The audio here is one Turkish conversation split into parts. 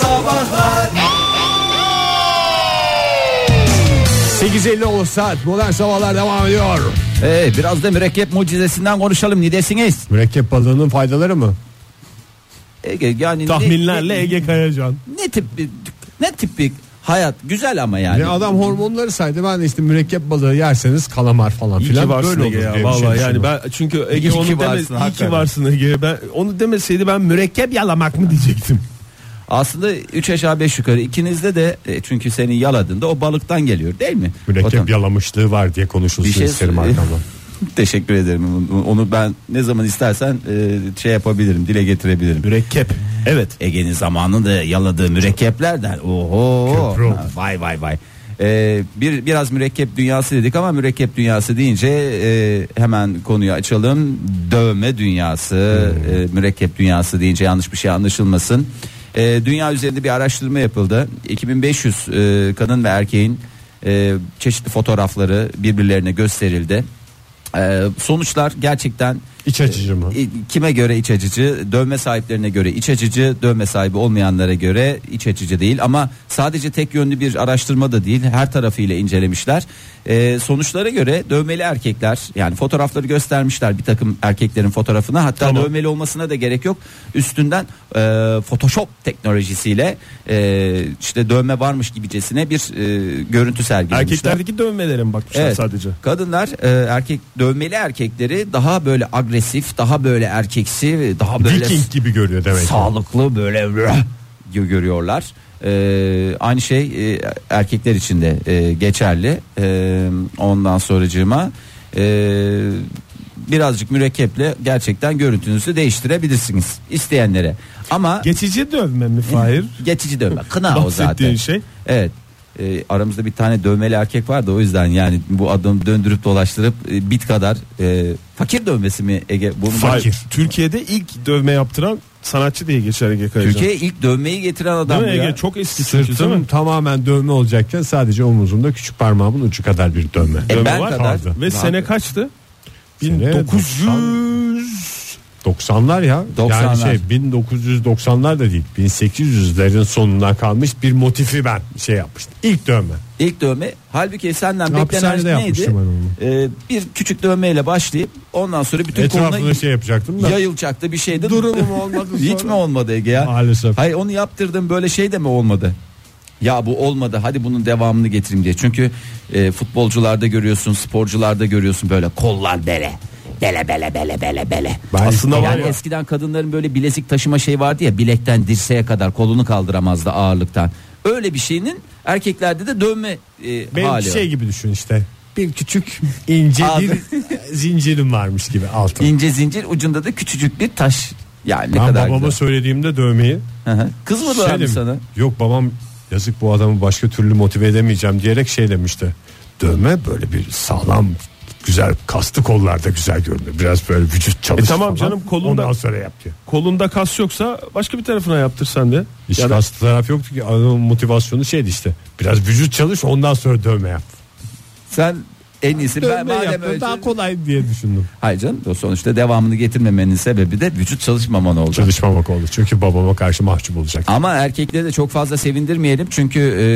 Sabahlar 8.50 olsa modern sabahlar devam ediyor. Ee, biraz da mürekkep mucizesinden konuşalım ne desiniz? Mürekkep balığının faydaları mı? Ege, yani Tahminlerle ne, Ege Kayacan. ne tip bir ne tip bir hayat güzel ama yani. Ne adam hormonları saydı ben de işte mürekkep balığı yerseniz kalamar falan İyi filan böyle olur Ege ya. şey Vallahi yani düşündüm. ben çünkü Ege İyi ki onu deme, varsın, iyi ki varsın Ege. Ben onu demeseydi ben mürekkep yalamak mı diyecektim. Aslında 3 aşağı 5 yukarı ikinizde de e, çünkü senin yaladığında o balıktan geliyor değil mi? mürekkep Otom- yalamışlığı var diye konuşulsun Bir şey isterim arkamdan. Teşekkür ederim. Onu- ben ne zaman istersen e, şey yapabilirim, dile getirebilirim. Mürekkep. Evet. Ege'nin zamanında yaladığı mürekkeplerden. Oho. Köprü oldu. Vay vay vay. Ee, bir biraz mürekkep dünyası dedik ama mürekkep dünyası deyince e, hemen konuyu açalım. Dövme dünyası, Hmm. e, mürekkep dünyası deyince yanlış bir şey anlaşılmasın. E, dünya üzerinde bir araştırma yapıldı. 2500 e, kadın ve erkeğin e, çeşitli fotoğrafları birbirlerine gösterildi. E, sonuçlar gerçekten İç açıcı mı? e, Kime göre iç açıcı? Dövme sahiplerine göre iç açıcı, dövme sahibi olmayanlara göre iç açıcı değil. Ama sadece tek yönlü bir araştırma da değil, her tarafıyla incelemişler. E, sonuçlara göre dövmeli erkekler, yani fotoğrafları göstermişler bir takım erkeklerin fotoğrafına. Hatta Tamam. dövmeli olmasına da gerek yok. Üstünden e, Photoshop teknolojisiyle e, işte dövme varmış gibicesine bir e, görüntü sergilemişler. Erkeklerdeki dövmelere mi bakmışlar Evet. sadece? Kadınlar e, erkek dövmeli erkekleri daha böyle agresif, daha böyle erkeksi, daha böyle Viking gibi görüyor demek ki. sağlıklı böyle gö- görüyorlar. E, aynı şey e, erkekler için de e, geçerli. E, ondan sonracığıma e, birazcık mürekkeple gerçekten görüntünüzü değiştirebilirsiniz isteyenlere. Ama Geçici dövme mi Fahir? geçici dövme, kına o zaten. Bahsettiğin şey. Evet. Ee, aramızda bir tane dövmeli erkek vardı o yüzden yani bu adamı döndürüp dolaştırıp e, bit kadar e, fakir dövmesi mi Ege bunu Fahir. Türkiye'de ilk dövme yaptıran sanatçı diye geçer Ege Kayacan. Türkiye'ye ilk dövmeyi getiren adam Değil mi ya. Ege? Çok eski Sırtım mi? tamamen dövme olacakken sadece omuzumda küçük parmağımın ucu kadar bir dövme. E, Dövme ben var. kadar. Ve sene kaçtı? Sene 1900 90'lar ya. 90'lar. Yani şey 1990'lar da değil. 1800'lerin sonundan kalmış bir motifi ben şey yapmıştım. İlk dövme. İlk dövme halbuki senden beklenen Hapishanede neydi? Ee, bir küçük dövmeyle başlayıp ondan sonra bütün Etrafında koluna şey yapacaktım da. yayılacaktı bir şeydi. Durumum olmadı Hiç mi olmadı Ege ya? Maalesef. Hayır onu yaptırdım böyle şey de mi olmadı? Ya bu olmadı hadi bunun devamını getireyim diye. Çünkü e, futbolcularda görüyorsun, sporcularda görüyorsun böyle kollar bele. Bele bele bele bele bele. Ben Aslında var Yani ya. eskiden kadınların böyle bilezik taşıma şey vardı ya bilekten dirseğe kadar kolunu kaldıramazdı ağırlıktan. Öyle bir şeyinin erkeklerde de dövme e, Benim hali şey var. gibi düşün işte. Bir küçük ince bir zincirim varmış gibi altın. İnce zincir ucunda da küçücük bir taş. Yani ne Ben kadar babama güzel. söylediğimde dövmeyi. Kız mı şey sana? Yok babam yazık bu adamı başka türlü motive edemeyeceğim diyerek şey demişti. Dövme böyle bir sağlam güzel kastı kollarda güzel görünüyor. Biraz böyle vücut çalış E tamam falan. canım, kolunda- Ondan sonra yap diyor. kolunda kas yoksa başka bir tarafına yaptır sen de. Hiç Ya da- kaslı taraf yoktu ki adamın motivasyonu şeydi işte. Biraz vücut çalış ondan sonra dövme yap. Sen en iyisi ben Dövme madem yap öyle. daha kolay diye düşündüm. Hayır canım o sonuçta devamını getirmemenin sebebi de vücut çalışmaman oldu. Çalışmamak oldu. Çünkü babama karşı mahcup olacak. Ama erkekleri de çok fazla sevindirmeyelim çünkü e,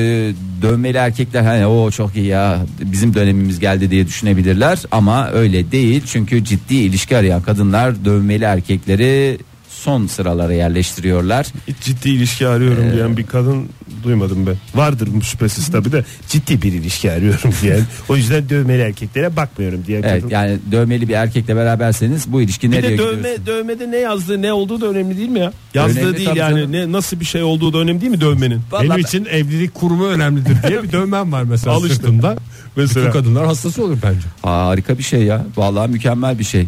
dövmeli erkekler hani o çok iyi ya bizim dönemimiz geldi diye düşünebilirler ama öyle değil çünkü ciddi ilişki arayan kadınlar dövmeli erkekleri son sıralara yerleştiriyorlar. Ciddi ilişki arıyorum Ee, diyen bir kadın duymadım ben. Vardır bu şüphesiz tabii de ciddi bir ilişki arıyorum diyen. O yüzden dövmeli erkeklere bakmıyorum diyen Evet kadın. yani dövmeli bir erkekle beraberseniz bu ilişki Bir nereye de gidiyor? dövme dövmede ne yazdığı ne olduğu da önemli değil mi ya? Yazdığı Önemli değil yani canım. ne nasıl bir şey olduğu da önemli değil mi dövmenin? Vallahi Benim ben- için evlilik kurumu önemlidir diye bir dövmem var mesela Al işte. sırtımda. Mesela. Bütün kadınlar hastası olur bence. harika bir şey ya vallahi mükemmel bir şey.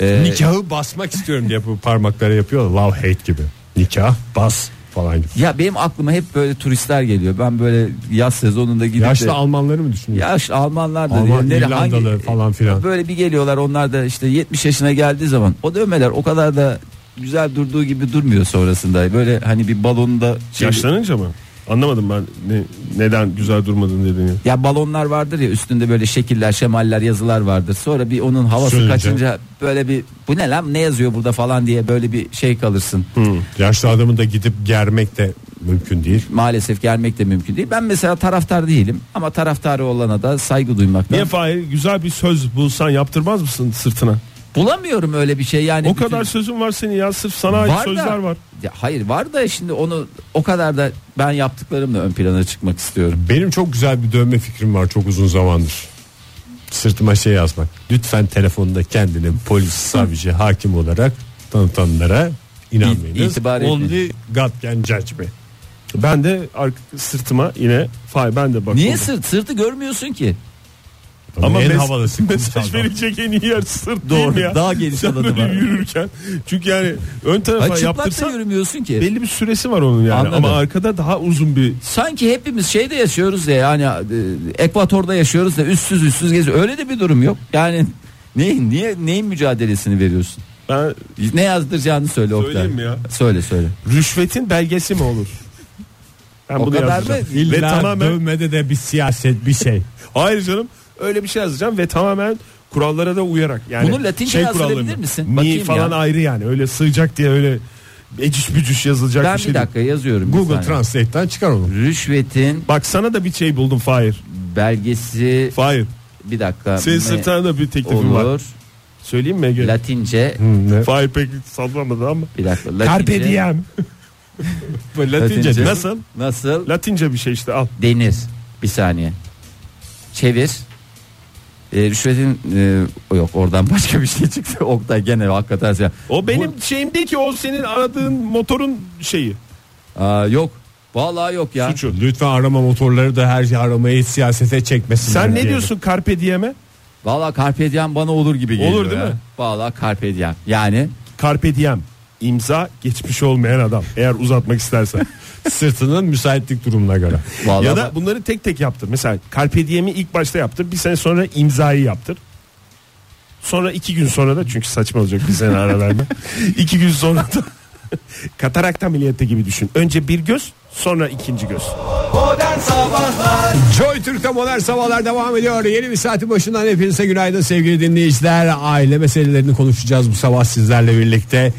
Ee, Nikahı basmak istiyorum diye bu parmaklara yapıyor. Love hate gibi. Nikah bas falan gibi. Ya benim aklıma hep böyle turistler geliyor. Ben böyle yaz sezonunda gidip Yaşlı de, Almanları mı düşünüyorsun? yaş Almanlar da Alman, nere- İrlandalı falan filan. Böyle bir geliyorlar onlar da işte 70 yaşına geldiği zaman o dövmeler o kadar da güzel durduğu gibi durmuyor sonrasında. Böyle hani bir balonda şey, Yaşlanınca mı? Anlamadım ben ne, neden güzel durmadın dediğini. ya balonlar vardır ya üstünde böyle şekiller, şemaller, yazılar vardır. Sonra bir onun havası Sönünce. kaçınca böyle bir bu ne lan ne yazıyor burada falan diye böyle bir şey kalırsın. Yaşlı adamı da gidip germek de mümkün değil. Maalesef gelmek de mümkün değil. Ben mesela taraftar değilim ama taraftarı olana da saygı duymaktan. Niye Fahir güzel bir söz bulsan yaptırmaz mısın sırtına? Bulamıyorum öyle bir şey yani. O bütün- kadar sözün var senin ya sırf sana ait Var da- sözler var. Ya hayır var da şimdi onu o kadar da ben yaptıklarımla ön plana çıkmak istiyorum. Benim çok güzel bir dövme fikrim var çok uzun zamandır. Sırtıma şey yazmak. Lütfen telefonda kendini polis, savcı, hakim olarak tanıtanlara inanmayınız. İtibar Only God can judge me. Ben de sırtıma yine Fahir ben de bak. Niye sırt sırtı görmüyorsun ki? Ama en mes- havalısı mesaj verecek en iyi yer sırt Doğru, değil ya? daha geniş Sen alanı böyle var. yürürken. Çünkü yani ön tarafa Hayır, çıplak da yaptırsan yürümüyorsun ki. belli bir süresi var onun yani. Anladım. Ama arkada daha uzun bir Sanki hepimiz şeyde yaşıyoruz ya yani e, ekvatorda yaşıyoruz da üstsüz üstsüz geziyor. Öyle de bir durum yok. Yani neyin niye neyin mücadelesini veriyorsun? ben Ne yazdıracağını söyle Oktay. Söyleyeyim mi ya? Söyle söyle. rüşvetin belgesi mi olur? Ben O bunu kadar yazacağım. mı? Ve İlla tamamen dövmede de bir siyaset bir şey. hayır canım öyle bir şey yazacağım ve tamamen kurallara da uyarak. Yani Bunu Latince şey kurallarına. misin? Mi Bakayım falan ya. ayrı yani öyle sığacak diye öyle eciş bücüş yazılacak Ben bir bir şey değil. dakika yazıyorum. bir Google. Translate'ten çıkar onu. Rüşvetin Bak sana da bir şey buldum Fahir. belgesi Fahir. bir dakika. Senin sırtına da bir teklifim var. olur. Söyleyeyim mi Ege? Latince? Fahir pek sallamadı ama. bir dakika. Latince, Carpe diem. Latince Latince. Nasıl? Nasıl Latince bir şey işte al. denir? Bir saniye. Çevir. E, rüşvetin e, yok oradan başka bir şey çıktı. Oktay gene hakikaten sen. O benim şeyim değil ki o senin aradığın motorun şeyi. Aa, yok. Vallahi yok ya. Suçu. Lütfen arama motorları da her aramayı siyasete çekmesin. Sen ne diyorsun Carpe diem'e? Vallahi carpe diem bana olur gibi geliyor. Olur değil ya. mi? Vallahi carpe diem. Yani Carpe diem. İmza geçmiş olmayan adam. Eğer uzatmak istersen. Sırtının müsaitlik durumuna göre. vallahi ya da bunları tek tek yaptır. Mesela Carpe diem'i ilk başta yaptır. Bir sene sonra imzayı yaptır. Sonra iki gün sonra da çünkü saçma olacak bir sene ara verme. iki gün sonra da katarak ameliyatı gibi düşün. Önce bir göz sonra ikinci göz. Joy Türk'te modern sabahlar devam ediyor. Yeni bir saatin başından hepinize günaydın sevgili dinleyiciler. Aile meselelerini konuşacağız bu sabah sizlerle birlikte.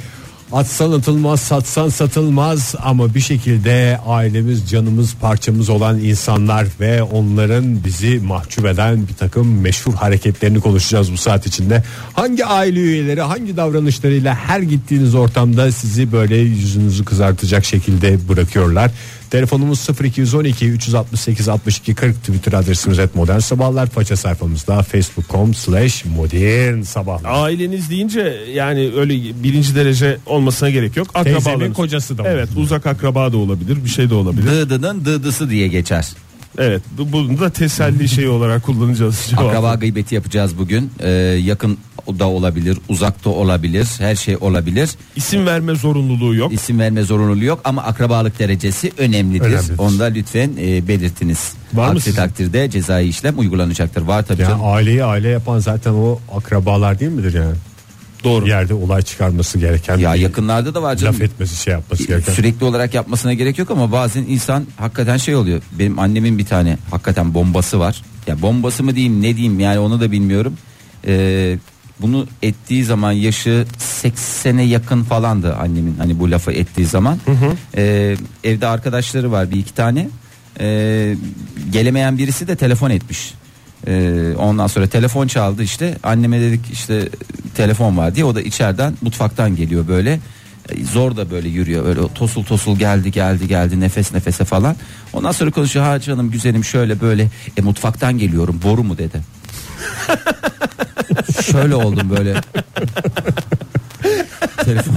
Atsan atılmaz, satsan satılmaz ama bir şekilde ailemiz, canımız, parçamız olan insanlar ve onların bizi mahcup eden bir takım meşhur hareketlerini konuşacağız bu saat içinde. Hangi aile üyeleri hangi davranışlarıyla her gittiğiniz ortamda sizi böyle yüzünüzü kızartacak şekilde bırakıyorlar. Telefonumuz 0212 368 62 40 Twitter adresimiz et modern sabahlar faça sayfamızda facebook.com slash modern sabahlar. Aileniz deyince yani öyle birinci derece olmasına gerek yok. Teyzemin Akrabalarınız. kocası da Evet uzak akraba da olabilir bir şey de olabilir. dıdının dıdısı diye geçer. Evet bu- bunu da teselli şeyi olarak kullanacağız. Akraba gıybeti yapacağız bugün. Ee, yakın da olabilir, uzakta olabilir, her şey olabilir. İsim verme zorunluluğu yok. İsim verme zorunluluğu yok ama akrabalık derecesi önemlidir. Önemlidir. Onu da lütfen e, belirtiniz. Var mı Aksi sizin? takdirde cezai işlem uygulanacaktır. Var tabii Yani canım. aileyi aile yapan zaten o akrabalar değil midir yani? Doğru. Bir yerde olay çıkarması gereken Ya bir yakınlarda da var canım. laf etmesi şey yapması gereken. Sürekli olarak yapmasına gerek yok ama bazen insan hakikaten şey oluyor. Benim annemin bir tane hakikaten bombası var. Ya bombası mı diyeyim ne diyeyim yani onu da bilmiyorum. Ee, bunu ettiği zaman yaşı 80'e yakın falandı annemin hani bu lafı ettiği zaman. Ee, evde arkadaşları var bir iki tane. Ee, gelemeyen birisi de telefon etmiş. Ee, ondan sonra telefon çaldı işte. Anneme dedik işte telefon var diye. O da içeriden mutfaktan geliyor böyle. E, zor da böyle yürüyor. Öyle tosul tosul geldi geldi geldi nefes nefese falan. Ondan sonra konuşuyor. Ha canım güzelim şöyle böyle. E mutfaktan geliyorum. Boru mu? dedi şöyle oldum böyle telefon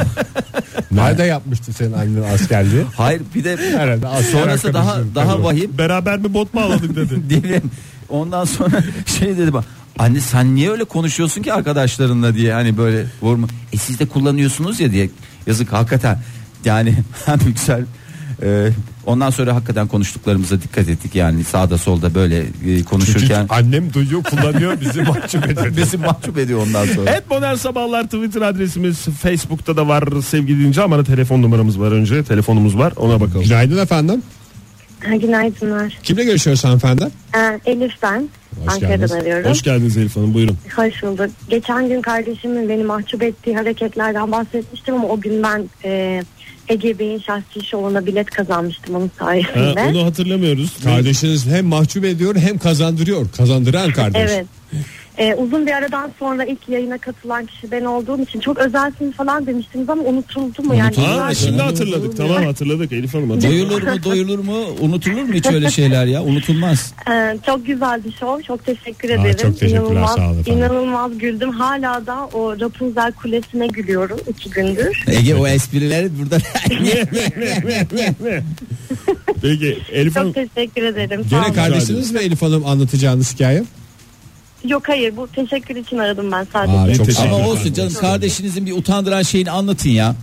Nerede yapmıştı senin annen askerliği? hayır bir de Herhalde asker sonrası daha arkadaşım. daha vahim Beraber mi bot mu ağladık dedi. Ondan sonra şey dedi bak. Anne sen niye öyle konuşuyorsun ki arkadaşlarınla diye hani böyle vurma. E siz de kullanıyorsunuz ya diye. Yazık hakikaten. Yani hem güzel e, ondan sonra hakikaten konuştuklarımıza dikkat ettik yani sağda solda böyle e, Çünkü konuşurken annem duyuyor kullanıyor bizi mahcup ediyor. bizi mahcup ediyor ondan sonra. Evet modern sabahlar Twitter adresimiz Facebook'ta da var sevgili dinleyici ama telefon numaramız var önce telefonumuz var ona bakalım. Günaydın efendim. Ha, Günaydınlar. Kimle görüşüyoruz hanımefendi? Ee, Elif ben. Hoş Ankara'dan geldiniz. arıyorum. Hoş geldiniz Elif Hanım buyurun. Hoş bulduk. Geçen gün kardeşimin beni mahcup ettiği hareketlerden bahsetmiştim ama o gün ben e, Ege Bey'in şahsi şovuna bilet kazanmıştım onun Ha, sayesinde. onu hatırlamıyoruz. Kardeşiniz hem mahcup ediyor hem kazandırıyor. Kazandıran kardeş. Evet. Ee, uzun bir aradan sonra ilk yayına katılan kişi ben olduğum için çok özelsiniz falan demiştiniz ama unutuldu mu? Yani Unutuldu. Ha, şimdi hatırladık. Tamam hatırladık Elif Hanım hatırladık. Doyulur mu doyulur mu unutulur mu hiç öyle şeyler ya unutulmaz. Ee, çok güzeldi show. Çok teşekkür Aa, ederim. çok teşekkürler, İnanılmaz, sağ olun efendim. inanılmaz güldüm. Hala da o Rapunzel Kulesi'ne gülüyorum iki gündür. Ege o esprileri burada Peki Elif Hanım Çok teşekkür ederim. Sağ Gene olun. kardeşiniz mi Elif Hanım anlatacağınız hikaye? Yok hayır bu teşekkür için aradım ben sadece. Aa, çok ama olsun canım kardeşinizin bir utandıran şeyini anlatın ya.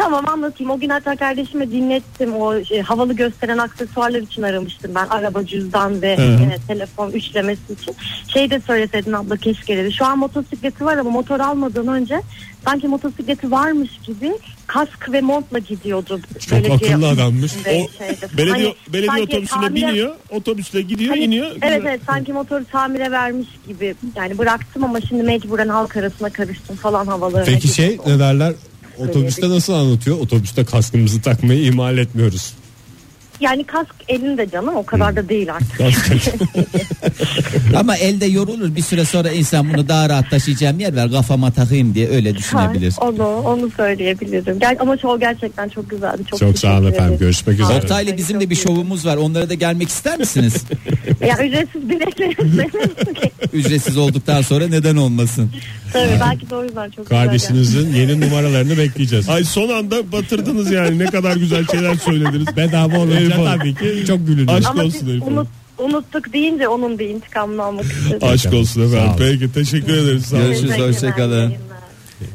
Tamam anlatayım. O gün hatta kardeşime dinlettim. O şey, havalı gösteren aksesuarlar için aramıştım ben. Araba, cüzdan ve e, telefon üçlemesi için. Şey de söyleseydin abla keşke dedi. Şu an motosikleti var ama motor almadan önce sanki motosikleti varmış gibi kask ve montla gidiyordu. Çok akıllı adammış. o belediye, Hani belediye otobüsüne tamire- biniyor, otobüsle gidiyor, Hani- iniyor. Evet evet sanki motoru tamire vermiş gibi. Yani bıraktım ama şimdi mecburen halk arasına karıştım falan havalarına. Peki şey ne derler? Otobüste nasıl anlatıyor? Otobüste kaskımızı takmayı ihmal etmiyoruz. Yani kask elinde canım o kadar da değil artık. Ama elde yorulur bir süre sonra insan bunu daha rahat taşıyacağım yer ver kafama takayım diye öyle düşünebilir. Ha, Onu, onu söyleyebilirim. Gel, ama show gerçekten çok güzeldi. Çok, Çok sağ olun efendim. Görüşmek üzere. Oktay'la bizim de bir şovumuz var. Onlara da gelmek ister misiniz? Ya ücretsiz biletlerimiz Ücretsiz olduktan sonra neden olmasın? Tabii belki de o yüzden çok güzel. Kardeşinizin yeni numaralarını bekleyeceğiz. Ay son anda batırdınız yani ne kadar güzel şeyler söylediniz. Bedava olunca Hanım. tabii ki çok gülünür. Aşk Ama olsun Hanım. unut, unuttuk deyince onun bir intikamını almak istedim. Aşk olsun efendim. Peki teşekkür ederiz. Sağ olun. Görüşürüz. Hoşçakalın.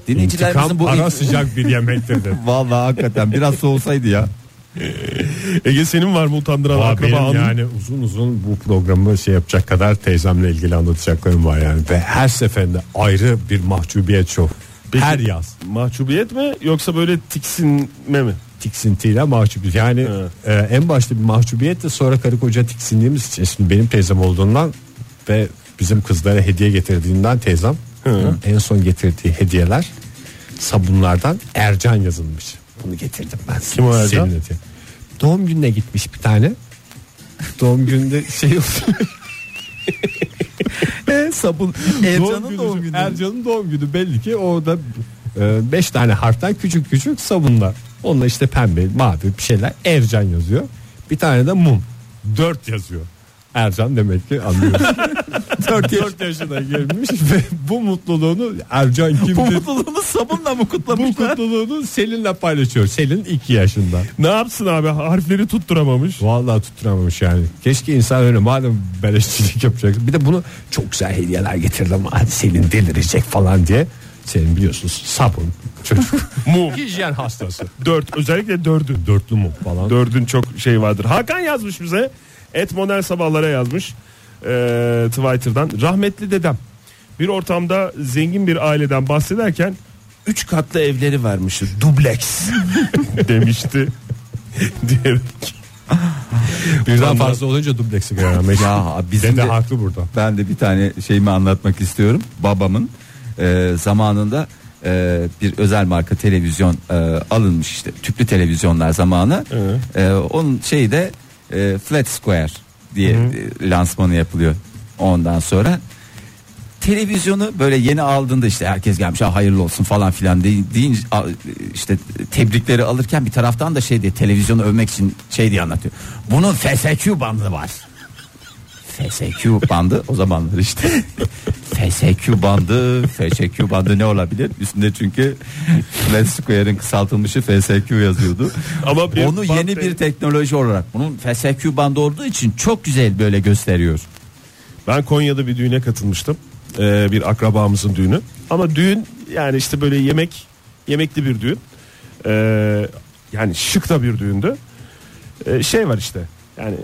Dinleyicilerimizin İntikam bu ara sıcak bir yemektir de. Vallahi hakikaten biraz soğusaydı ya. Ege senin var mı utandıran Aa, akraba benim anın? yani uzun uzun bu programı şey yapacak kadar teyzemle ilgili anlatacaklarım var yani. Ve her seferinde ayrı bir mahcubiyet şov. Peki, Her yaz. Mahcubiyet mi yoksa böyle tiksinme mi? tiksintiyle mahcubiyet. Yani e, en başta bir mahcubiyet de sonra karı koca tiksindiğimiz için şimdi benim teyzem olduğundan ve bizim kızlara hediye getirdiğinden teyzem en son getirdiği hediyeler sabunlardan Ercan yazılmış. Bunu getirdim ben. Kim o Ercan? Senin. Doğum gününe gitmiş bir tane. Doğum gününde şey olsun. E, sabun. Ercan'ın doğum günü. Ercan'ın doğum günü belli ki orada 5 tane harften küçük küçük sabunlar. Onunla işte pembe, mavi bir şeyler Ercan yazıyor. Bir tane de mum. 4 yazıyor. Ercan demek ki anlıyoruz. 4, yaşına girmiş ve bu mutluluğunu Ercan Bu kimdir? mutluluğunu sabunla mı bu kutlamışlar? mutluluğunu Selin'le paylaşıyor. Selin 2 yaşında. Ne yapsın abi harfleri tutturamamış. Vallahi tutturamamış yani. Keşke insan öyle madem beleşçilik yapacak. Bir de bunu çok güzel hediyeler getirdim. Hadi Selin delirecek falan diye. Selin biliyorsunuz sabun, çocuk, Mum. hijyen hastası. Dört özellikle dördün. Dörtlü mum falan. Dördün çok şey vardır. Hakan yazmış bize. Et modern sabahlara yazmış. Ee, Twitter'dan. Rahmetli dedem. Bir ortamda zengin bir aileden bahsederken üç katlı evleri varmış. Dubleks demişti. Diyerek. Birden fazla olunca dubleksi göremeyiz. Ya bizim Dede de, haklı burada. ben de bir tane şeyimi anlatmak istiyorum. Babamın e, zamanında e, bir özel marka televizyon e, alınmış işte tüplü televizyonlar zamanı. E, onun şeyi de e, Flat Square diye e, lansmanı yapılıyor. Ondan sonra televizyonu böyle yeni aldığında işte herkes gelmiş ha hayırlı olsun falan filan de- deyince işte tebrikleri alırken bir taraftan da şey diye televizyonu övmek için şey diye anlatıyor. Bunun FSQ bandı var. FSQ bandı o zamanlar işte. FSQ bandı, FSQ bandı ne olabilir? Üstünde çünkü Flat Square'in kısaltılmışı FSQ yazıyordu. Ama bir Onu band- yeni bir teknoloji olarak bunun FSQ bandı olduğu için çok güzel böyle gösteriyor. Ben Konya'da bir düğüne katılmıştım. Ee, bir akrabamızın düğünü. Ama düğün yani işte böyle yemek yemekli bir düğün. Ee, yani şık da bir düğündü. Ee, şey var işte. Yani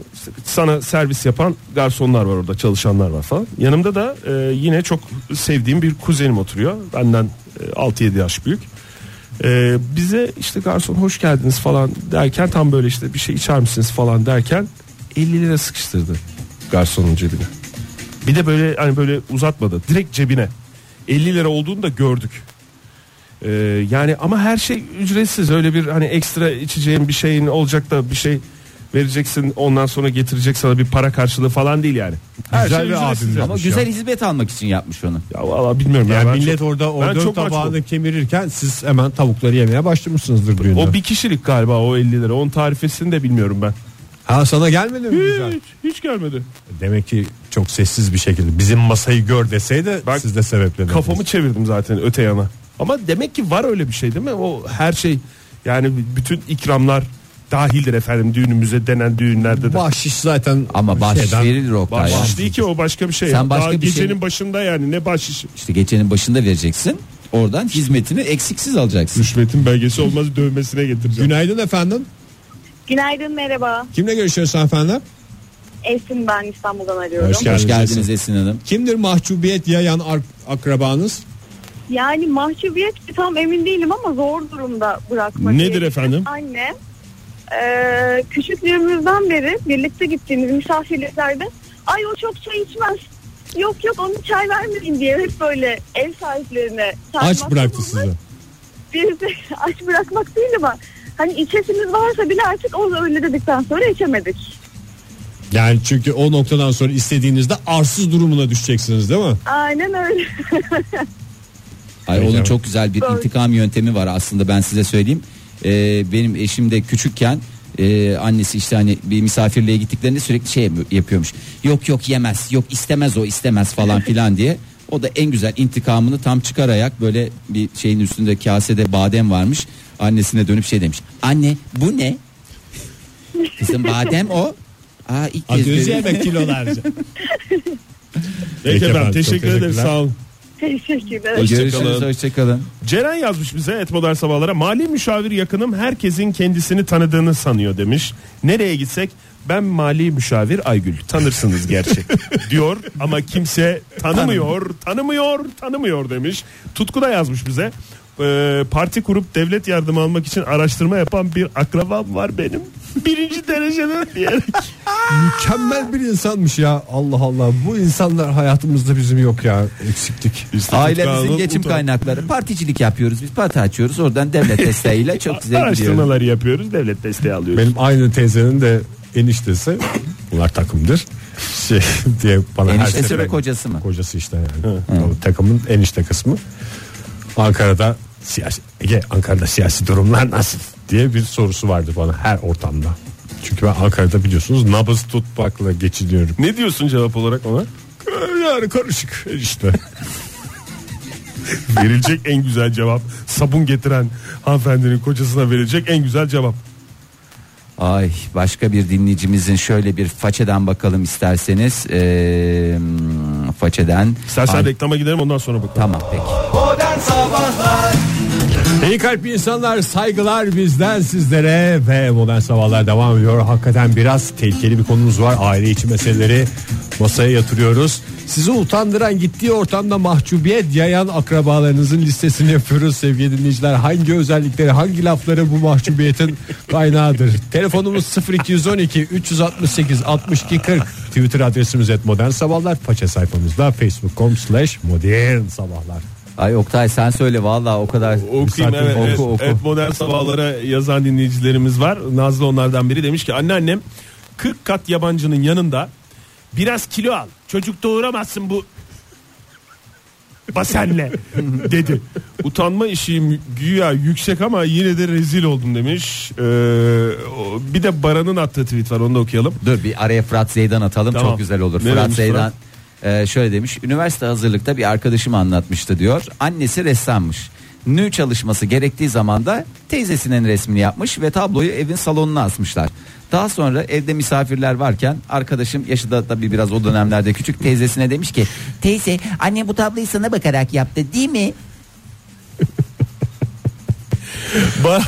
sana servis yapan garsonlar var orada, çalışanlar var falan. Yanımda da e, yine çok sevdiğim bir kuzenim oturuyor. Benden e, 6-7 yaş büyük. Ee, bize işte garson hoş geldiniz falan derken tam böyle işte bir şey içer misiniz falan derken 50 lira sıkıştırdı garsonun cebine. Bir de böyle hani böyle uzatmadı. Direkt cebine. 50 lira olduğunu da gördük. Ee, yani ama her şey ücretsiz öyle bir hani ekstra içeceğin bir şeyin olacak da bir şey vereceksin ondan sonra getirecek sana bir para karşılığı falan değil yani. Her Güzel şey bir ücretsiz abim yani. Ama yapmış güzel ya. hizmet almak için yapmış onu. Ya valla bilmiyorum ya. Yani ben millet çok- orada ben orada çok tabağını kemirirken siz hemen tavukları yemeye başlamışsınızdır düğünde. O bir kişilik galiba o 50 lira. Onun tarifesini de bilmiyorum ben. Ha sana gelmedi mi güzel? Hiç, hiç gelmedi. Demek ki çok sessiz bir şekilde bizim masayı gör deseydi Bak, siz de sebepleniriz. Kafamı çevirdim zaten öte yana. Ama demek ki var öyle bir şey değil mi? O her şey yani bütün ikramlar dahildir efendim düğünümüze denen düğünlerde de. Bahşiş zaten Ama bahşiş şeyden- verilir Oktay. ya. Bahşiş değil ki o başka bir şey. Sen başka Daha bir şey- gecenin başında yani ne bahşiş? İşte gecenin başında vereceksin. Oradan hizmetini eksiksiz alacaksın. Rüşvetin belgesi olmaz dövmesine getireceğim. Günaydın efendim. Günaydın merhaba. Kimle görüşüyoruz efendim? Esin ben İstanbul'dan arıyorum. Hoş geldiniz. Hoş geldiniz Esin Hanım. Kimdir mahcubiyet yayan ar- akrabanız? Yani mahcubiyet tam emin değilim ama zor durumda bırakmak. Nedir efendim? Annem e, küçüklüğümüzden beri birlikte gittiğimiz misafirliklerde ay o çok çay içmez. Yok yok onu çay vermeyin diye hep böyle ev sahiplerine Aç bıraktı sizi. Biz de aç bırakmak değil ama hani içesiniz varsa bile artık o öyle dedikten sonra içemedik. Yani çünkü o noktadan sonra istediğinizde arsız durumuna düşeceksiniz değil mi? Aynen öyle. Ay onun çok güzel bir intikam yöntemi var aslında ben size söyleyeyim. Ee, benim eşim de küçükken e, annesi işte hani bir misafirliğe gittiklerinde sürekli şey yapıyormuş. Yok yok yemez yok istemez o istemez falan filan diye. O da en güzel intikamını tam çıkararak böyle bir şeyin üstünde kasede badem varmış. Annesine dönüp şey demiş. Anne bu ne? Kızım badem o. Aa ilk kez yemek kilolarca. Peki efendim efendim, teşekkür ederim sağ olun. Teşekkürler. Görüşürüz Hoşçakalın. hoşçakalın. Ceren yazmış bize et modern sabahlara. Mali müşavir yakınım herkesin kendisini tanıdığını sanıyor demiş. Nereye gitsek ben mali müşavir Aygül tanırsınız gerçi diyor ama kimse tanımıyor tanımıyor tanımıyor demiş. Tutku da yazmış bize. Ee, parti kurup devlet yardımı almak için araştırma yapan bir akrabam var benim. Birinci dereceden diyerek. Mükemmel bir insanmış ya. Allah Allah. Bu insanlar hayatımızda bizim yok ya. Eksiklik. İşte Ailemizin geçim utan- kaynakları particilik yapıyoruz biz parti açıyoruz oradan devlet desteğiyle çok güzel gidiyoruz. Araştırmaları yapıyoruz devlet desteği alıyoruz. Benim aynı teyzenin de eniştesi. Bunlar takımdır. Şey diye bana her Eniştesi ve kocası mı? Kocası işte yani. O takımın enişte kısmı. Ankara'da siyasi Ege Ankara'da siyasi durumlar nasıl diye bir sorusu vardı bana her ortamda. Çünkü ben Ankara'da biliyorsunuz nabız tutmakla geçiniyorum. Ne diyorsun cevap olarak ona? Yani karışık işte. verilecek en güzel cevap sabun getiren hanımefendinin kocasına verilecek en güzel cevap. Ay başka bir dinleyicimizin şöyle bir façeden bakalım isterseniz. Ee, façeden. İstersen Ay, reklama gidelim ondan sonra bakalım. Tamam peki. İyi kalpli insanlar saygılar bizden sizlere ve modern sabahlar devam ediyor. Hakikaten biraz tehlikeli bir konumuz var. Aile içi meseleleri masaya yatırıyoruz. Sizi utandıran gittiği ortamda mahcubiyet yayan akrabalarınızın listesini yapıyoruz sevgili dinleyiciler. Hangi özellikleri hangi lafları bu mahcubiyetin kaynağıdır? Telefonumuz 0212 368 62 40 Twitter adresimiz et modern sabahlar. Faça sayfamızda facebook.com slash modern sabahlar. Ay Oktay sen söyle vallahi o kadar. Okuyayım evet, oku, evet, oku. evet, modern sabahlara yazan dinleyicilerimiz var. Nazlı onlardan biri demiş ki anneannem 40 kat yabancının yanında biraz kilo al. Çocuk doğuramazsın bu basenle dedi. Utanma işi güya yüksek ama yine de rezil oldum demiş. Ee, bir de Baran'ın attığı tweet var onu da okuyalım. Dur bir araya Fırat Zeydan atalım Tamam. çok güzel olur. Ne Fırat Zeydan e, şöyle demiş. Üniversite hazırlıkta bir arkadaşım anlatmıştı diyor. Annesi ressammış. Nü çalışması gerektiği zaman da teyzesinin resmini yapmış ve tabloyu evin salonuna asmışlar. Daha sonra evde misafirler varken arkadaşım yaşı da tabii biraz o dönemlerde küçük teyzesine demiş ki teyze anne bu tabloyu sana bakarak yaptı değil mi? Ba-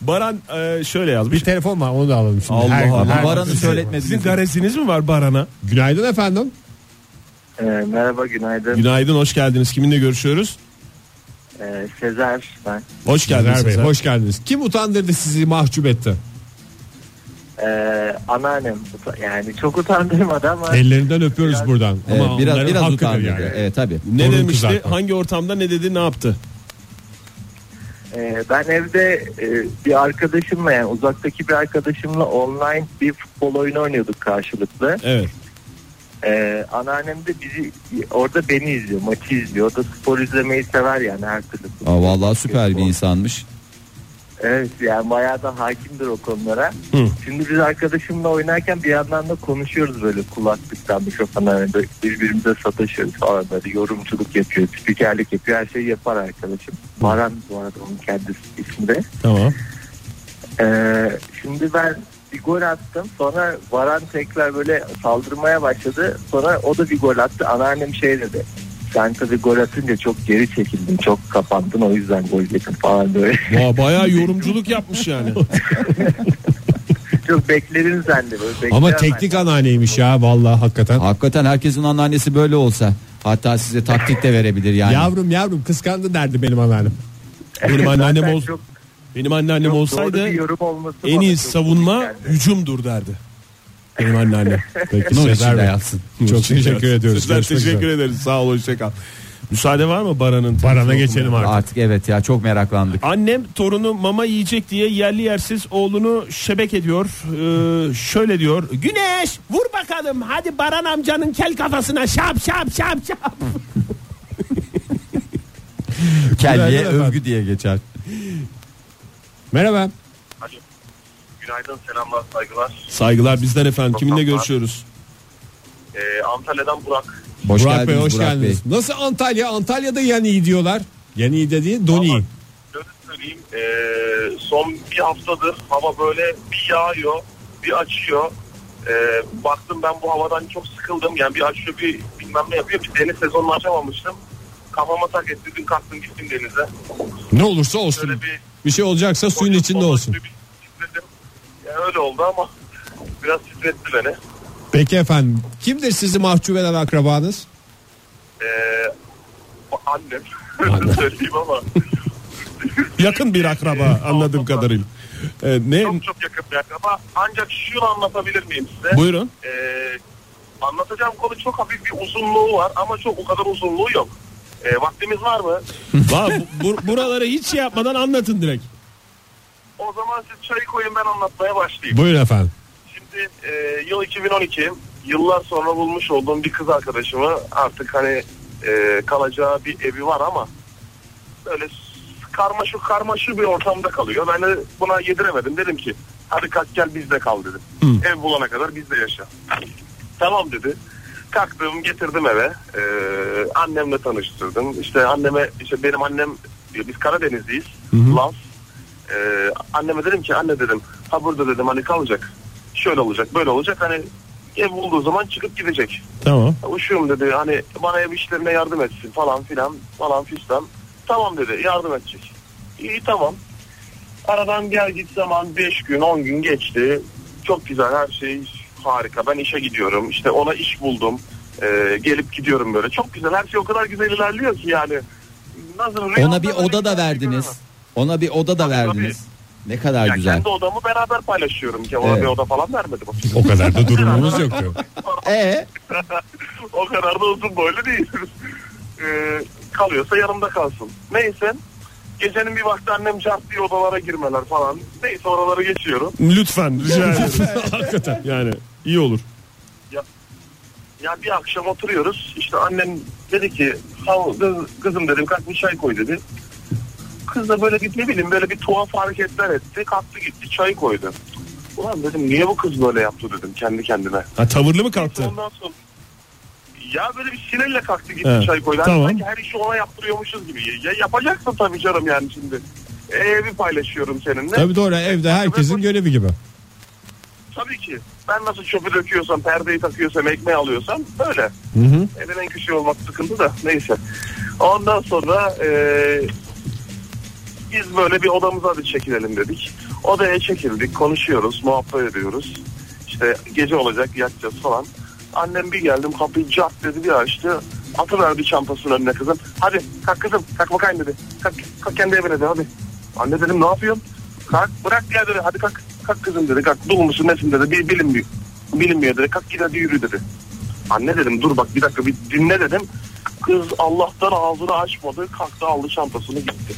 Baran e, şöyle yazmış. Bir telefon var onu da alalım şimdi. Allah Her- Allah. her- Baran'ı Sizin- söyletmediniz. Sizin gareziniz mi var Baran'a? Günaydın efendim. Ee, merhaba günaydın. Günaydın hoş geldiniz. Kiminle görüşüyoruz? Ee, Sezer ben. Hoş geldiniz. Sezer Bey Sezer. hoş geldiniz. Kim utandırdı sizi mahcup etti? Ee, anneannem uta- yani çok utandırmadı ama Ellerinden öpüyoruz Biraz- buradan. Evet, Ama biraz onların biraz hakkıdır utandırdı. yani. Evet tabii. Ne Torun demişti? Hangi ortamda ne dedi? Ne yaptı? Ee, ben evde e, bir arkadaşımla yani uzaktaki bir arkadaşımla online bir futbol oyunu oynuyorduk karşılıklı. Evet. Ee, anneannem de bizi orada beni izliyor, maçı izliyor. O da spor izlemeyi sever yani her türlü. Aa, vallahi süper bir insanmış. Evet yani bayağı da hakimdir o konulara. Hı. Şimdi biz arkadaşımla oynarken bir yandan da konuşuyoruz böyle kulaklıktan mikrofona önünde birbirimize sataşıyoruz falan böyle yorumculuk yapıyor, spikerlik yapıyor her şeyi yapar arkadaşım. Baran bu arada onun kendisi ismi de. Tamam. Ee, şimdi ben bir gol attım sonra Varan tekrar böyle saldırmaya başladı sonra o da bir gol attı anneannem şey dedi sen tabii gol atınca çok geri çekildin çok kapandın o yüzden gol yedin falan böyle Vay, bayağı yorumculuk yapmış yani. çok bekledin sen de böyle Ama bekleyen teknik anneanneymiş ya vallahi hakikaten. Hakikaten herkesin anneannesi böyle olsa. Hatta size taktik de verebilir yani. Yavrum yavrum kıskandı derdi benim anneannem. ben. Benim anneannem Zaten ol- çok, Benim anneannem doğru olsaydı en iyi savunma geldi. hücumdur derdi. Benim anneannem. Peki Nur Bey. yatsın. Çok teşekkür ediyoruz. Sizler Görüşmek teşekkür üzere. ederiz. Sağ ol hoşça kal. Müsaade var mı Baran'ın? Barana geçelim artık. Artık evet ya çok meraklandık. Annem torunu mama yiyecek diye yerli yersiz oğlunu şebek ediyor. Ee, şöyle diyor. Güneş vur bakalım hadi Baran amcanın kel kafasına şap şap şap şap. Kelliye övgü diye geçer. Merhaba. Günaydın, selamlar, saygılar. Saygılar bizden efendim. Kiminle Tamam. görüşüyoruz? Ee, Antalya'dan Burak. Hoş Burak geldiniz Bey hoş Burak geldiniz. Nasıl Antalya? Antalya'da yan iyi diyorlar. Yan iyi dediğin doni. Ama Şöyle söyleyeyim, ee, son bir haftadır hava böyle bir yağıyor, bir açıyor. Ee, baktım ben bu havadan çok sıkıldım. Yani bir açıyor, bir bilmem ne yapıyor. Bir deniz sezonunu açamamıştım. Kafama tak etti, dün kalktım gittim denize. Ne olursa olsun. Şöyle bir Bir şey olacaksa suyun içinde olsun. Yani öyle oldu ama biraz titretti beni. Peki efendim. Kimdir sizi mahcup eden akrabanız? Ee, annem. Öyle söyleyeyim ama. Yakın bir akraba anladığım kadarıyla. Ee, ne? Çok çok yakın bir akraba. Ancak şunu anlatabilir miyim size? Buyurun. Ee, anlatacağım konu çok hafif bir uzunluğu var ama çok o kadar uzunluğu yok. Ee, vaktimiz var mı? Va- bu- buraları hiç şey yapmadan anlatın direkt. O zaman siz çayı koyun ben anlatmaya başlayayım. Buyurun efendim. Şimdi e, yıl 2012 yıllar sonra bulmuş olduğum bir kız arkadaşımı artık hani e, kalacağı bir evi var ama böyle karmaşık karmaşık bir ortamda kalıyor. Ben de buna yediremedim. Dedim ki hadi kalk gel bizde kal dedim. Ev bulana kadar bizde yaşa. tamam dedi. Kalktım getirdim eve. Ee, annemle tanıştırdım. İşte anneme işte benim annem biz Karadenizliyiz. Laz. Ee, anneme dedim ki anne dedim ha burada dedim hani kalacak. Şöyle olacak böyle olacak hani ev bulduğu zaman çıkıp gidecek. Tamam. Uşuğum dedi hani bana ev işlerine yardım etsin falan filan falan fistan. Tamam dedi yardım edecek. İyi tamam. Aradan gel git zaman 5 gün 10 gün geçti. Çok güzel her şey harika. Ben işe gidiyorum. İşte ona iş buldum. Ee, gelip gidiyorum böyle. Çok güzel. Her şey o kadar güzel ilerliyor ki yani. Nasıl Ona bir oda da verdiniz. Ona bir oda da Tabii, verdiniz. Ne kadar Ya güzel. kendi odamı beraber paylaşıyorum ki ona Evet. bir oda falan vermedim. O kadar da durumumuz yoktu. E o kadar da uzun boylu değil. Ee, kalıyorsa yanımda kalsın. Neyse. Gecenin bir vakti annem cart diye odalara girmeler falan. Neyse oraları geçiyorum. Lütfen rica ederim. Hakikaten yani iyi olur. Ya bir akşam oturuyoruz. İşte annem dedi ki "Sağ ol, kız- kızım dedim kalk bir çay koy dedi. Kız da böyle bir ne bileyim böyle bir tuhaf hareketler etti. Kalktı gitti çay koydu. Ulan dedim niye bu kız böyle yaptı dedim kendi kendime. Ha, tavırlı mı kalktı? Ondan sonra ya böyle bir sinirle kalktı gitti Evet, çay koydu. Tamam. Sanki her işi ona yaptırıyormuşuz gibi. Ya yapacaksın tabii canım yani şimdi. Evi paylaşıyorum seninle. Tabii doğru evde herkesin görevi gibi. Tabii ki. Ben nasıl çöpü döküyorsam, perdeyi takıyorsam, ekmeği alıyorsam böyle. Evin en küçüğü olmak sıkıntı da neyse. Ondan sonra eee, biz böyle bir odamıza hadi çekilelim dedik. Odaya çekildik, konuşuyoruz, muhabbet ediyoruz. İşte gece olacak, yatacağız falan. Annem bir geldim kapıyı cart dedi bir açtı. Atıverdi çantasının önüne kızım. Hadi kalk kızım kalk bakayım dedi. Kalk, kalk kendi evine dedi hadi. Anne dedim ne yapıyorsun? Kalk bırak ya dedi hadi kalk. Kalk kızım dedi kalk dul musun nesin dedi. Bir bilinmiyor. Bilinmiyor dedi. Kalk git hadi yürü dedi. Anne dedim dur bak bir dakika bir dinle dedim. Kız Allah'tan ağzını açmadı. Kalktı aldı çantasını gitti.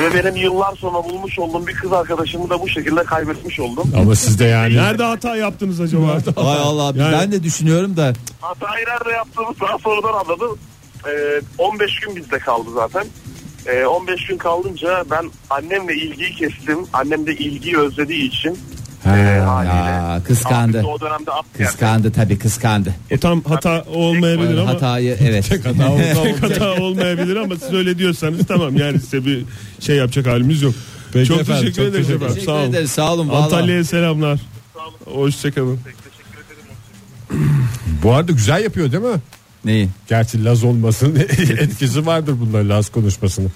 Ve benim yıllar sonra bulmuş olduğum bir kız arkadaşımı da bu şekilde kaybetmiş oldum. Ama siz de yani Nerede hata yaptınız acaba? Ay Allah Yani- ben de düşünüyorum da Hatayı nerede yaptığımız daha sonradan anladım. Ee, 15 gün bizde kaldı zaten. Ee, 15 gün kalınca ben annemle ilgiyi kestim. Annem de ilgiyi özlediği için e, haliyle. ya, kıskandı. Abi de O dönemde. Kıskandı tabii kıskandı. O tam hata olmayabilir ama Hatayı evet. tek hata tek hata olmayabilir ama siz öyle diyorsanız tamam yani size bir şey yapacak halimiz yok. Peki çok efendim, teşekkür ederiz teşekkür efendim. Teşekkür Sağ olun. ederiz sağ olun. Antalya'ya selamlar. Hoşçakalın. Bu arada güzel yapıyor değil mi? Neyi? Gerçi Laz olmasının etkisi vardır bunda Laz konuşmasının.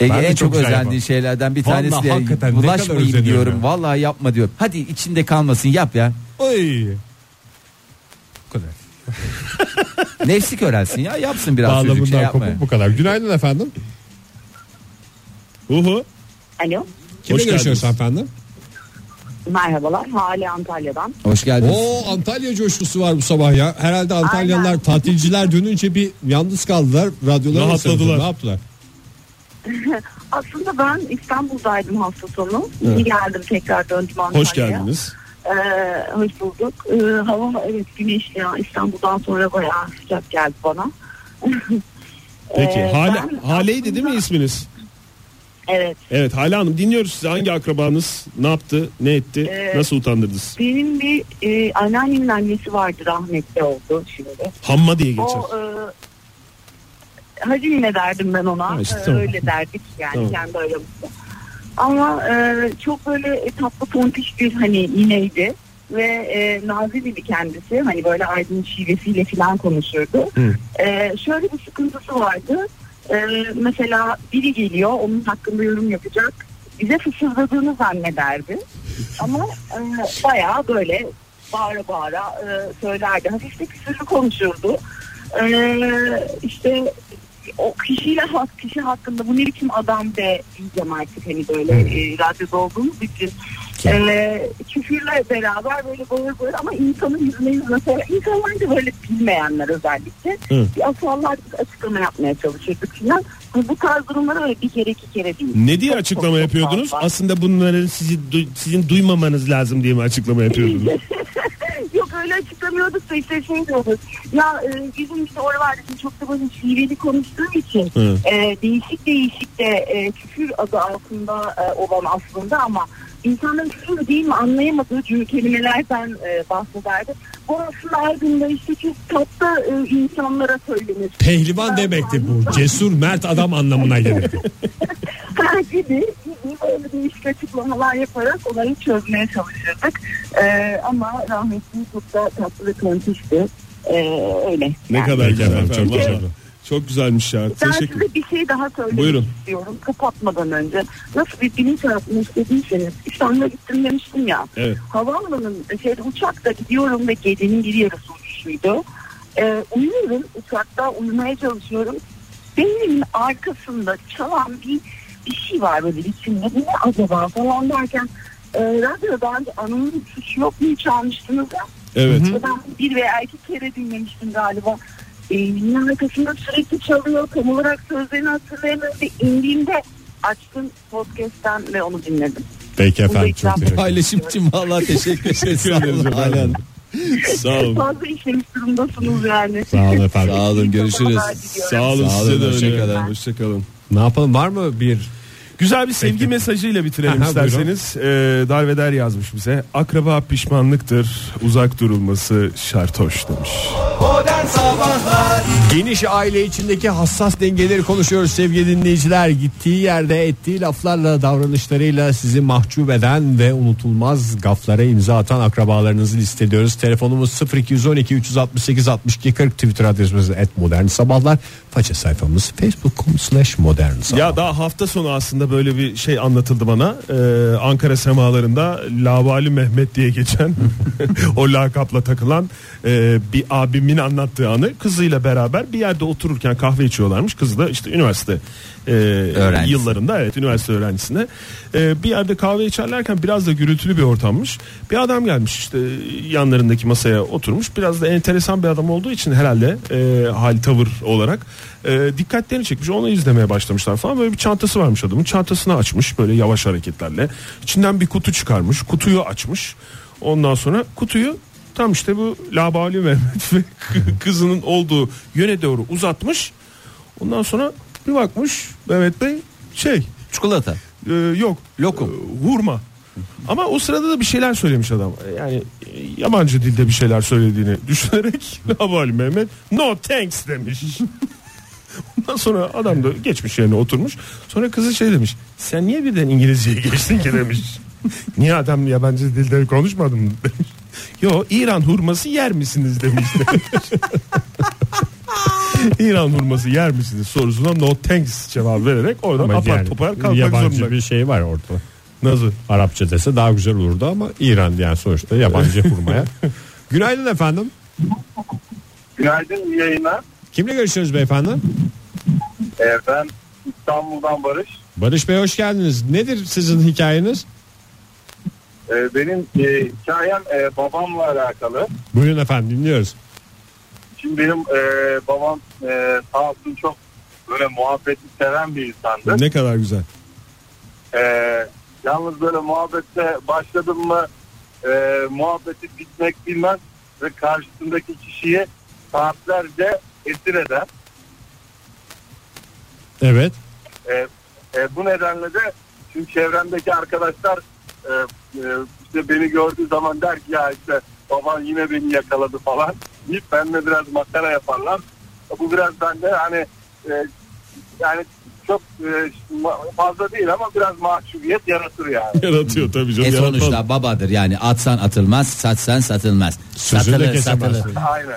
Ege en çok çok özendiği şeylerden bir Vallahi tanesi de özeniyorum diyorum. ya. Vallahi yapma diyor. Hadi içinde kalmasın yap ya. Oy. Bu kadar. Nefsi körelsin ya yapsın biraz çocuk şey Bağlamından yapma. kopup bu kadar. Günaydın efendim. Uhu. Alo. Kimle Hoş görüşüyoruz efendim? Merhabalar. Hale Antalya'dan. Hoş geldiniz. Oo Antalya coşkusu var bu sabah ya. Herhalde Antalyalılar Aynen. tatilciler dönünce bir yalnız kaldılar. Radyoları Rahatladılar. Ne yaptılar? Aslında ben İstanbul'daydım hafta sonu. İyi geldim tekrar döndüm Antalya'ya. Hoş geldiniz. Ee, hoş bulduk. Ee, hava evet güneşli ya. İstanbul'dan sonra bayağı sıcak geldi bana. Peki. Ee, Hale, ben Hale'ydi değil mi aslında- isminiz? Evet. Evet Hale Hanım dinliyoruz sizi. Hangi akrabanız ne yaptı, ne etti, Ee, nasıl utandırdınız? Benim bir e, anneannemin annesi vardı rahmetli oldu şimdi. Hamma diye geçer. O e, Hacı yine derdim ben ona. Ha işte, tamam. Öyle derdik yani Tamam. kendi aramızda. Ama e, çok böyle tatlı tontiş bir hani yineydi. Ve e, naziliydi kendisi. Hani böyle aydın şivesiyle falan konuşurdu. Hı. E, şöyle bir sıkıntısı vardı. E, mesela biri geliyor onun hakkında yorum yapacak. Bize fısıldadığını zannederdi. Ama e, bayağı böyle bağıra bağıra e, söylerdi. Hafif de küfürlü konuşurdu. E, işte o kişiyle hak kişi hakkında bu ne biçim adam de diyeceğim artık hani böyle e, radyoda olduğumuz için e, küfürle beraber böyle bağır bağır ama insanın yüzüne yüzüne söyler. İnsanlar da böyle bilmeyenler özellikle Hı. bir afallardık açıklama yapmaya çalışırdık. Hani Bu tarz durumlar öyle bir kere iki kere değil. Ne diye Çok, açıklama çok, çok yapıyordunuz? fazla. Aslında bunları sizi sizin duymamanız lazım diye mi açıklama yapıyordunuz? Yok öyle açıklamıyorduk da işte şey diyorduk. Ya e, bizim oralarda şimdi çok da böyle şiveli konuştuğum için Hı. e, değişik değişik de e, küfür adı altında e, olan aslında ama insanların küfür mü değil mi anlayamadığı cümle kelimelerden e, bahsederdi. Bu aslında Aydın'da işte çok tatlı e, insanlara söylenir. Pehlivan demekti bu. Cesur mert adam anlamına gelir. Ha, gibi, böyle değişik açıklamalar yaparak olayı çözmeye çalışırdık. E, ama rahmetli çok da tatlı ve tontişti. E, öyle. Ne Yani. kadar güzel Çok, güzel. Çok güzelmiş ya. Ben Teşekkür size bir şey daha söylemek Buyurun. istiyorum kapatmadan önce. Nasıl bir bilinçaltını istediyseniz İstanbul'a gittim demiştim ya. Evet. Havaalanının şeyde uçakta gidiyorum ve gecenin bir yarısı uçuşuydu. Ee, uyuyorum uçakta uyumaya çalışıyorum. Beynimin arkasında çalan bir bir şey var böyle içimde. Bu ne acaba falan derken e, radyodan anonun suçu yok mu çalmıştınız ya? Evet. Ve Ben bir veya iki kere dinlemiştim galiba. Beynimin arkasında sürekli çalıyor. Tam olarak sözlerini hatırlayamıyorum ve indiğimde açtım podcast'ten ve onu dinledim. Peki efendim çok teşekkür Paylaşım için vallahi teşekkür ederiz. Hanım. Sağ olun. Fazla işlemiş durumdasınız yani. Sağ olun efendim. Sağ olun görüşürüz. Sağ olun Sağ size olun, de öyle. hoşçakalın. Hoşçakalın. Ne yapalım var mı bir Güzel bir sevgi Peki. mesajıyla bitirelim Aha, isterseniz. Ee, Darveder yazmış bize. Akraba pişmanlıktır, uzak durulması şartoş demiş. Geniş aile içindeki hassas dengeleri konuşuyoruz sevgili dinleyiciler. Gittiği yerde ettiği laflarla davranışlarıyla sizi mahcup eden ve unutulmaz gaflara imza atan akrabalarınızı listeliyoruz. Telefonumuz 0212 368 62 40 Twitter adresimiz et modern sabahlar. Faça sayfamız facebook.com slash modern sabahlar. Ya daha hafta sonu aslında böyle bir şey anlatıldı bana. Ee, Ankara semalarında Lavali Mehmet diye geçen o lakapla takılan e, bir abimin anlattığı anlattığı anı kızıyla beraber bir yerde otururken kahve içiyorlarmış. Kızı da işte üniversite e, Öğrencisi. yıllarında evet üniversite öğrencisine E, bir yerde kahve içerlerken biraz da gürültülü bir ortammış. Bir adam gelmiş işte yanlarındaki masaya oturmuş. Biraz da enteresan bir adam olduğu için herhalde e, hal tavır olarak e, dikkatlerini çekmiş. Onu izlemeye başlamışlar falan. Böyle bir çantası varmış adamın. Çantasını açmış böyle yavaş hareketlerle. İçinden bir kutu çıkarmış. Kutuyu açmış. Ondan sonra kutuyu tam işte bu Labali Mehmet ve kızının olduğu yöne doğru uzatmış. Ondan sonra bir bakmış Mehmet Bey şey Çikolata. e, yok Lokum. e, hurma. Ama o sırada da bir şeyler söylemiş adam. Yani e, yabancı dilde bir şeyler söylediğini düşünerek Labali Mehmet no thanks demiş. Ondan sonra adam da geçmiş yerine oturmuş. Sonra kızı şey demiş. Sen niye birden İngilizceye geçtin ki demiş. niye adam yabancı dilde konuşmadın mı demiş. Yo İran hurması yer misiniz demiş. İran hurması yer misiniz sorusuna no thanks cevap vererek oradan Ama apar yani topar kalkmak yabancı zorunda. bir şey var ortada. Nasıl? Arapça dese daha güzel olurdu ama İran yani sonuçta yabancı hurmaya. Günaydın efendim. Günaydın yayınlar. Kimle görüşüyoruz beyefendi? Ee, ben İstanbul'dan Barış. Barış Bey hoş geldiniz. Nedir sizin hikayeniz? Ee, benim e, hikayem e, babamla alakalı. Buyurun efendim dinliyoruz. Şimdi benim e, babam e, sağ olsun çok böyle muhabbeti seven bir insandı. Ne kadar güzel. E, yalnız böyle muhabbette başladım mı e, muhabbeti bitmek bilmez ve karşısındaki kişiyi saatlerce esir eder. Evet. E, e, bu nedenle de şimdi çevremdeki arkadaşlar e, e, işte beni gördüğü zaman der ki ya işte baban yine beni yakaladı falan deyip benimle biraz makara yaparlar. Bu biraz bende hani e, yani çok e, fazla değil ama biraz mahcubiyet yaratır yani. Yaratıyor tabii canım. E yaratmaz. sonuçta babadır yani atsan atılmaz satsan satılmaz. Sözünü de kesemezsin. Aynen.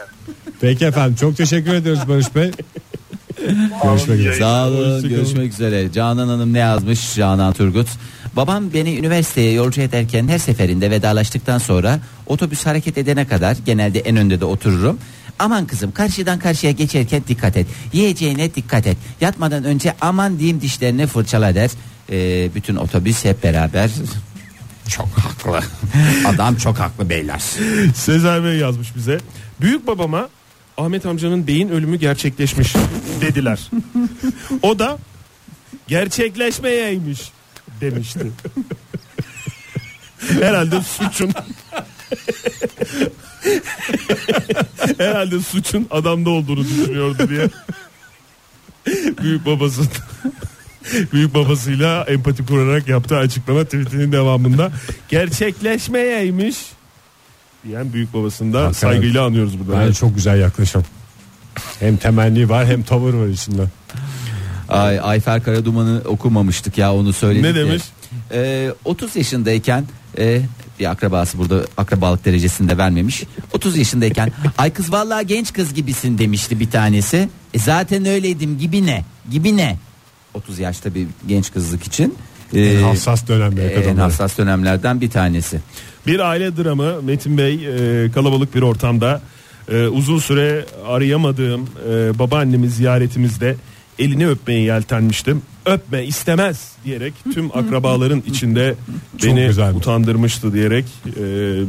Peki efendim çok teşekkür ediyoruz Barış Bey. Görüşmek üzere. Sağ olun Hoşçakalın. görüşmek üzere. Canan Hanım ne yazmış Canan Turgut? Babam beni üniversiteye yolcu ederken her seferinde vedalaştıktan sonra otobüs hareket edene kadar genelde en önde de otururum. Aman kızım karşıdan karşıya geçerken dikkat et. Yiyeceğine dikkat et. Yatmadan önce aman diyeyim dişlerini fırçala der. Ee, bütün otobüs hep beraber. Çok haklı. Adam çok haklı beyler. Sezer Bey yazmış bize. Büyük babama Ahmet amcanın beyin ölümü gerçekleşmiş dediler. o da gerçekleşmeyeymiş demişti. Herhalde suçun Herhalde suçun adamda olduğunu düşünüyordu diye. Büyük babası Büyük babasıyla empati kurarak yaptığı açıklama tweetinin devamında gerçekleşmeyeymiş diyen büyük babasını da Hakikaten. saygıyla anıyoruz burada. Bence çok güzel yaklaşım. Hem temenni var hem tavır var içinde. Ay, Ayfer Karaduman'ı okumamıştık ya onu söyledik. Ne de. demiş? Ee, 30 yaşındayken e, bir akrabası burada akrabalık derecesinde vermemiş. 30 yaşındayken ay kız vallahi genç kız gibisin demişti bir tanesi. E, zaten öyleydim gibi ne? Gibi ne? 30 yaşta bir genç kızlık için. En hassas dönemlere en kadar. hassas dönemlerden bir tanesi. Bir aile dramı Metin Bey e, kalabalık bir ortamda e, uzun süre arayamadığım e, babaannemi ziyaretimizde elini öpmeye yeltenmiştim. Öpme istemez diyerek tüm akrabaların içinde beni güzelmiş. utandırmıştı diyerek e,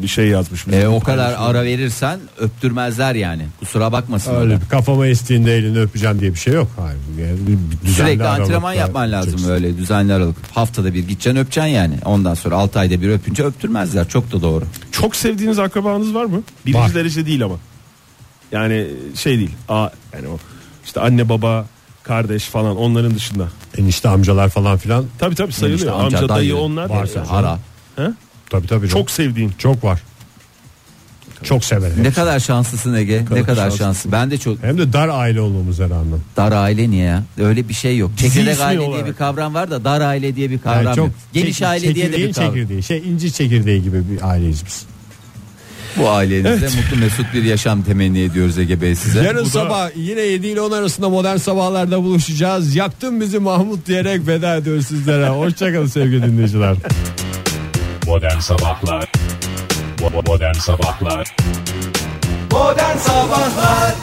bir şey yazmış. E, o kadar ara verirsen öptürmezler yani. Kusura bakmasınlar. Öyle bir kafama estiğinde elini öpeceğim diye bir şey yok. Hayır, yani Sürekli antrenman yapman lazım yapacaksın. öyle düzenli aralık. Haftada bir gideceksin öpeceksin yani. Ondan sonra 6 ayda bir öpünce öptürmezler. Çok da doğru. Çok sevdiğiniz akrabanız var mı? Birinci Var. derece değil ama. Yani şey değil. Aa, yani o işte anne baba kardeş falan onların dışında. Enişte amcalar falan filan. Tabii tabii sayılıyor. Enişte, amca, amca, dayı, dayı. onlar. Varsa. Ara. He? Tabii tabii. Çok sevdiğin. çok var. Çok severim. Ne kadar şanslısın Ege. Ne kadar, şanslısın. şanslı. Ben de çok Hem de dar aile olmamız herhalde. dar aile niye ya? Öyle bir şey yok. Dizi Çekirdek aile diye olarak. bir kavram var da dar aile diye bir kavram Yani çok yok. Geniş çek- aile diye de bir kavram. çekirdeği. Şey incir çekirdeği gibi bir aileyiz biz. Bu ailenizde mutlu mesut bir yaşam temenni ediyoruz Ege Bey size. Yarın Bu da- sabah yine 7 ile 10 arasında modern sabahlarda buluşacağız. Yaktın bizi Mahmut diyerek veda ediyoruz sizlere. Hoşçakalın sevgili dinleyiciler. Modern Sabahlar Modern Sabahlar Modern Sabahlar